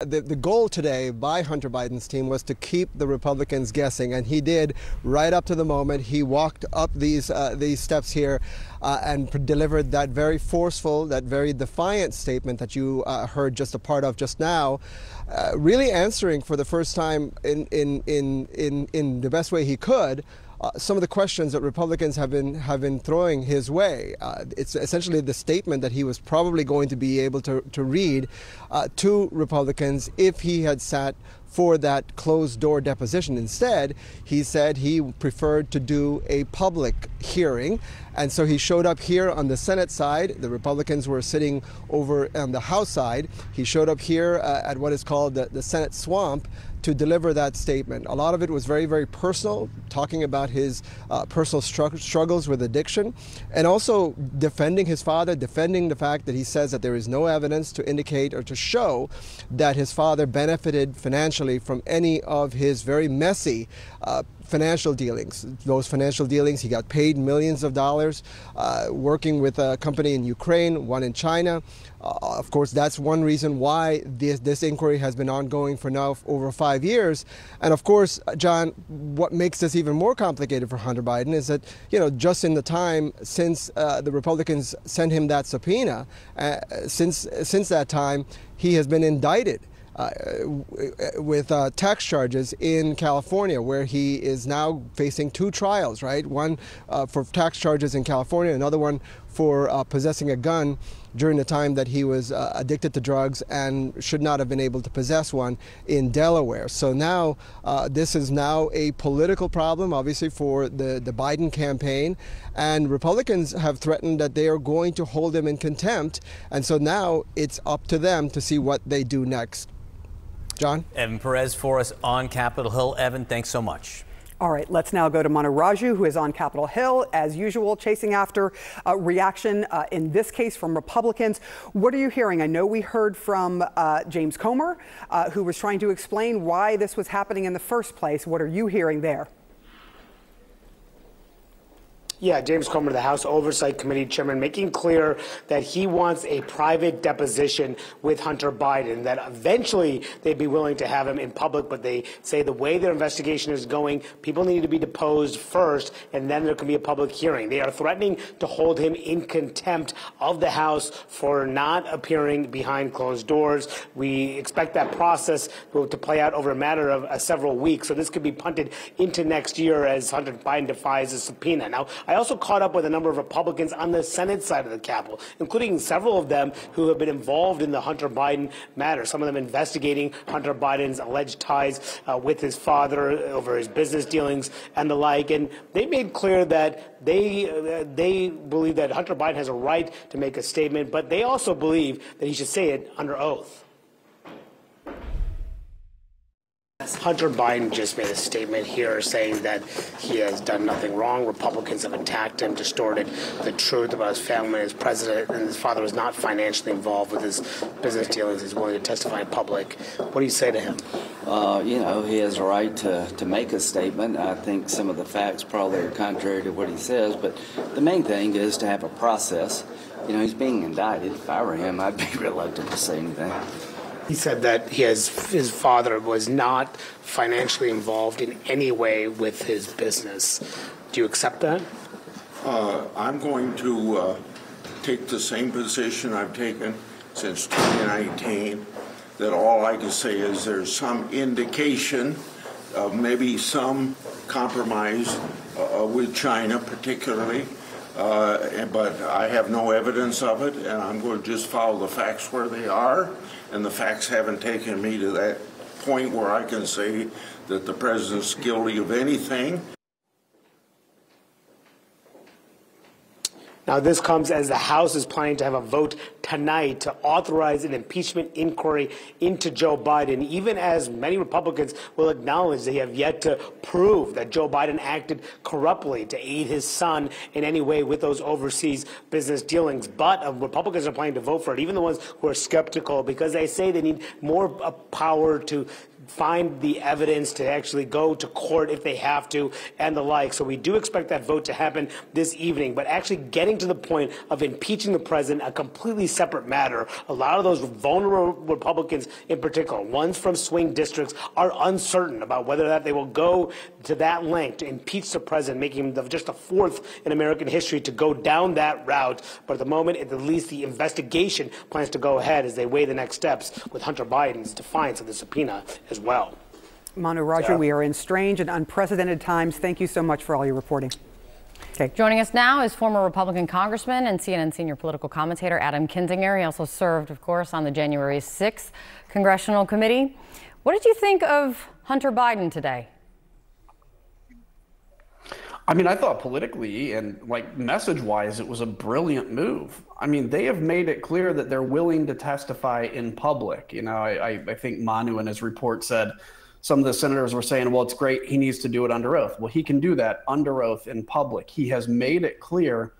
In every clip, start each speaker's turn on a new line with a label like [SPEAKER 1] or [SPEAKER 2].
[SPEAKER 1] The, the goal today by Hunter Biden's team was to keep the Republicans guessing, and he did right up to the moment. He walked up these uh, these steps here uh, and delivered that very forceful, that very defiant statement that you uh, heard just a part of just now, uh, really answering for the first time in, in, in, in, in the best way he could uh, some of the questions that Republicans have been have been throwing his way. Uh, it's essentially the statement that he was probably going to be able to, to read uh, to Republicans if he had sat for that closed door deposition. Instead, he said he preferred to do a public hearing. And so he showed up here on the Senate side. The Republicans were sitting over on the House side. He showed up here uh, at what is called the, the Senate swamp to deliver that statement. A lot of it was very, very personal, talking about his uh, personal stru- struggles with addiction, and also defending his father, defending the fact that he says that there is no evidence to indicate or to show that his father benefited financially from any of his very messy uh, financial dealings. Those financial dealings, he got paid millions of dollars uh, working with a company in Ukraine, one in China. Uh, of course, that's one reason why this, this inquiry has been ongoing for now over five years. And of course, John, what makes this even more complicated for Hunter Biden is that, you know, just in the time since uh, the Republicans sent him that subpoena, uh, since, since that time, he has been indicted. Uh, with uh, tax charges in California, where he is now facing two trials, right? One uh, for tax charges in California, another one for uh, possessing a gun during the time that he was uh, addicted to drugs and should not have been able to possess one in Delaware. So now uh, this is now a political problem, obviously, for the, the Biden campaign. And Republicans have threatened that they are going to hold him in contempt. And so now it's up to them to see what they do next. John?
[SPEAKER 2] Evan Perez for us on Capitol Hill. Evan, thanks so much.
[SPEAKER 3] All right, let's now go to Manu Raju, who is on Capitol Hill, as usual, chasing after uh, reaction, uh, in this case from Republicans. What are you hearing? I know we heard from uh, James Comer, uh, who was trying to explain why this was happening in the first place. What are you hearing there?
[SPEAKER 4] Yeah, James Comer, the House Oversight Committee chairman, making clear that he wants a private deposition with Hunter Biden, that eventually they'd be willing to have him in public, but they say the way their investigation is going, people need to be deposed first, and then there can be a public hearing. They are threatening to hold him in contempt of the House for not appearing behind closed doors. We expect that process to play out over a matter of uh, several weeks, so this could be punted into next year as Hunter Biden defies a subpoena. Now, I also caught up with a number of Republicans on the Senate side of the Capitol, including several of them who have been involved in the Hunter Biden matter. Some of them investigating Hunter Biden's alleged ties uh, with his father over his business dealings and the like. And they made clear that they uh, they believe that Hunter Biden has a right to make a statement, but they also believe that he should say it under oath. Hunter Biden just made a statement here saying that he has done nothing wrong. Republicans have attacked him, distorted the truth about his family, and his president, and his father was not financially involved with his business dealings. He's willing to testify in public. What do you say to him?
[SPEAKER 5] Uh, you know, he has a right to, to make a statement. I think some of the facts probably are contrary to what he says, but the main thing is to have a process. You know, he's being indicted. If I were him, I'd be reluctant to say anything.
[SPEAKER 4] He said that his his father was not financially involved in any way with his business. Do you accept that?
[SPEAKER 6] Uh, I'm going to uh, take the same position I've taken since 2019. That all I can say is there's some indication of maybe some compromise uh, with China, particularly. Uh, but I have no evidence of it, and I'm going to just follow the facts where they are and the facts haven't taken me to that point where I can say that the president's guilty of anything.
[SPEAKER 4] Now, this comes as the House is planning to have a vote tonight to authorize an impeachment inquiry into Joe Biden, even as many Republicans will acknowledge they have yet to prove that Joe Biden acted corruptly to aid his son in any way with those overseas business dealings. But uh, Republicans are planning to vote for it, even the ones who are skeptical, because they say they need more uh, power to find the evidence to actually go to court if they have to and the like. So we do expect that vote to happen this evening. But actually getting to the point of impeaching the president, a completely separate matter. A lot of those vulnerable Republicans in particular, ones from swing districts, are uncertain about whether or not they will go to that length to impeach the president, making him just the fourth in American history to go down that route. But at the moment, at least the investigation plans to go ahead as they weigh the next steps with Hunter Biden's defiance of the subpoena as well.
[SPEAKER 3] Manu Raju, yeah. we are in strange and unprecedented times. Thank you so much for all your reporting.
[SPEAKER 7] Okay. Joining us now is former Republican Congressman and CNN senior political commentator Adam Kinzinger. He also served, of course, on the January 6th Congressional Committee. What did you think of Hunter Biden today?
[SPEAKER 8] I mean, I thought politically and like message wise, it was a brilliant move. I mean, they have made it clear that they're willing to testify in public. You know, I, I, I think Manu in his report said some of the senators were saying, well, it's great. He needs to do it under oath. Well, he can do that under oath in public. He has made it clear.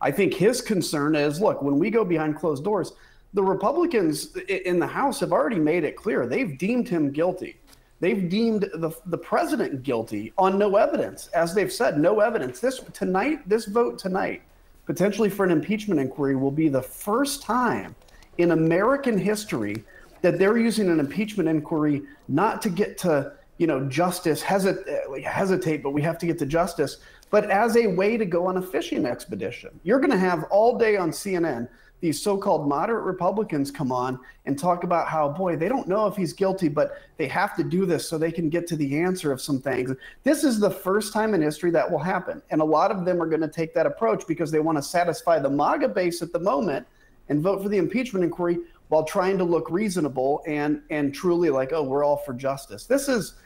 [SPEAKER 8] I think his concern is look, when we go behind closed doors, the Republicans in the House have already made it clear they've deemed him guilty. They've deemed the, the president guilty on no evidence. As they've said, no evidence. This tonight, this vote tonight, potentially for an impeachment inquiry, will be the first time in American history that they're using an impeachment inquiry not to get to you know justice hesitate, hesitate but we have to get to justice but as a way to go on a fishing expedition you're going to have all day on cnn these so-called moderate Republicans come on and talk about how, boy, they don't know if he's guilty, but they have to do this so they can get to the answer of some things. This is the first time in history that will happen. And a lot of them are going to take that approach because they want to satisfy the MAGA base at the moment and vote for the impeachment inquiry while trying to look reasonable and and truly like, oh, we're all for justice. This is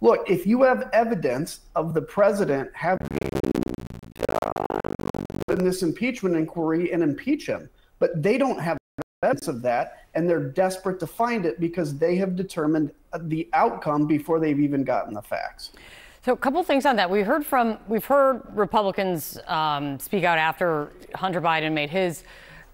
[SPEAKER 8] look, if you have evidence of the president having in this impeachment inquiry and impeach him but they don't have evidence of that, and they're desperate to find it because they have determined the outcome before they've even gotten the facts.
[SPEAKER 7] So, a couple things on that. We heard from we've heard Republicans um, speak out after Hunter Biden made his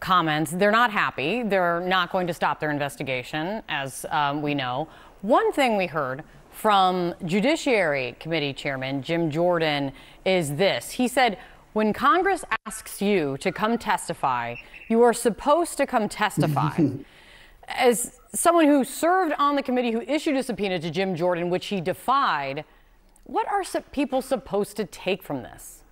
[SPEAKER 7] comments. They're not happy. They're not going to stop their investigation, as um, we know. One thing we heard from Judiciary Committee Chairman Jim Jordan is this. He said when Congress asks you to come testify, you are supposed to come testify. As someone who served on the committee who issued a subpoena to Jim Jordan, which he defied, what are people supposed to take from this?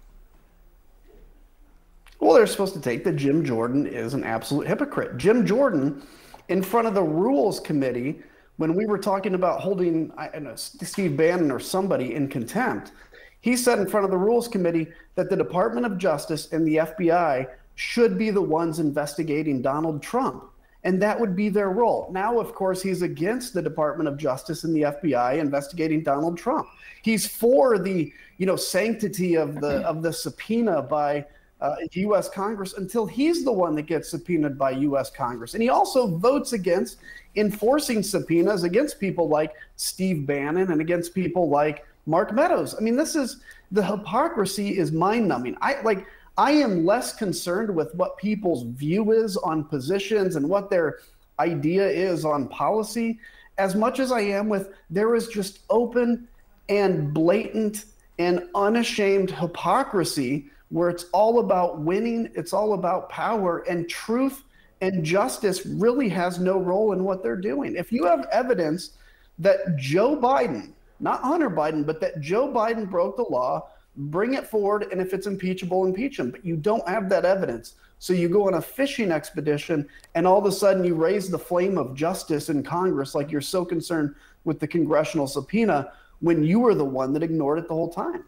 [SPEAKER 8] Well, they're supposed to take that Jim Jordan is an absolute hypocrite. Jim Jordan, in front of the Rules Committee, when we were talking about holding know, Steve Bannon or somebody in contempt, he said in front of the Rules Committee that the Department of Justice and the FBI should be the ones investigating Donald Trump. And that would be their role. Now, of course, he's against the Department of Justice and the FBI investigating Donald Trump. He's for the, you know, sanctity of the of the subpoena by uh, U.S. Congress until he's the one that gets subpoenaed by U.S. Congress. And he also votes against enforcing subpoenas against people like Steve Bannon and against people like Mark Meadows. I mean, this is the hypocrisy is mind numbing. I like, I am less concerned with what people's view is on positions and what their idea is on policy as much as I am with there is just open and blatant and unashamed hypocrisy where it's all about winning, it's all about power, and truth and justice really has no role in what they're doing. If you have evidence that Joe Biden not Hunter Biden, but that Joe Biden broke the law, bring it forward, and if it's impeachable, impeach him. But you don't have that evidence. So you go on a fishing expedition, and all of a sudden you raise the flame of justice in Congress like you're so concerned with the congressional subpoena when you were the one that ignored it the whole time.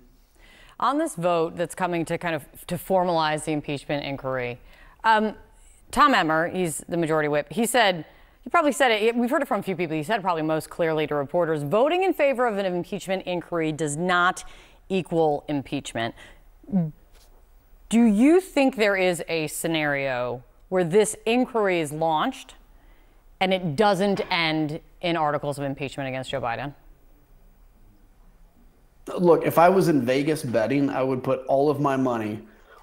[SPEAKER 7] On this vote that's coming to kind of to formalize the impeachment inquiry, um, Tom Emmer, he's the majority whip, he said he probably said it. We've heard it from a few people. He said probably most clearly to reporters. Voting in favor of an impeachment inquiry does not equal impeachment. Do you think there is a scenario where this inquiry is launched and it doesn't end in articles of impeachment against Joe Biden?
[SPEAKER 8] Look, if I was in Vegas betting, I would put all of my money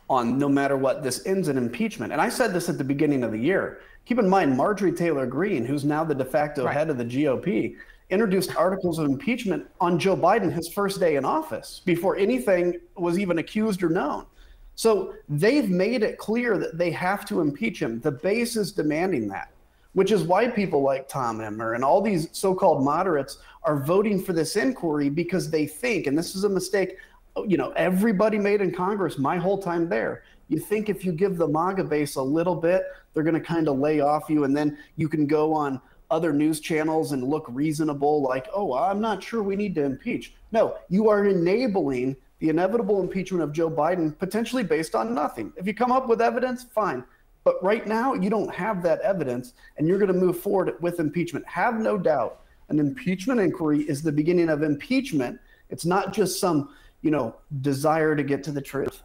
[SPEAKER 8] on no matter what this ends in impeachment. And I said this at the beginning of the year. Keep in mind, Marjorie Taylor Greene, who's now the de facto right. head of the GOP, introduced articles of impeachment on Joe Biden his first day in office before anything was even accused or known. So they've made it clear that they have to impeach him. The base is demanding that, which is why people like Tom Emmer and all these so called moderates are voting for this inquiry because they think, and this is a mistake, you know, everybody made in Congress my whole time there. You think if you give the MAGA base a little bit, they're going to kind of lay off you, and then you can go on other news channels and look reasonable, like, oh, I'm not sure we need to impeach. No, you are enabling the inevitable impeachment of Joe Biden potentially based on nothing. If you come up with evidence, fine. But right now, you don't have that evidence, and you're going to move forward with impeachment. Have no doubt, an impeachment inquiry is the beginning of impeachment. It's not just some, you know, desire to get to the truth.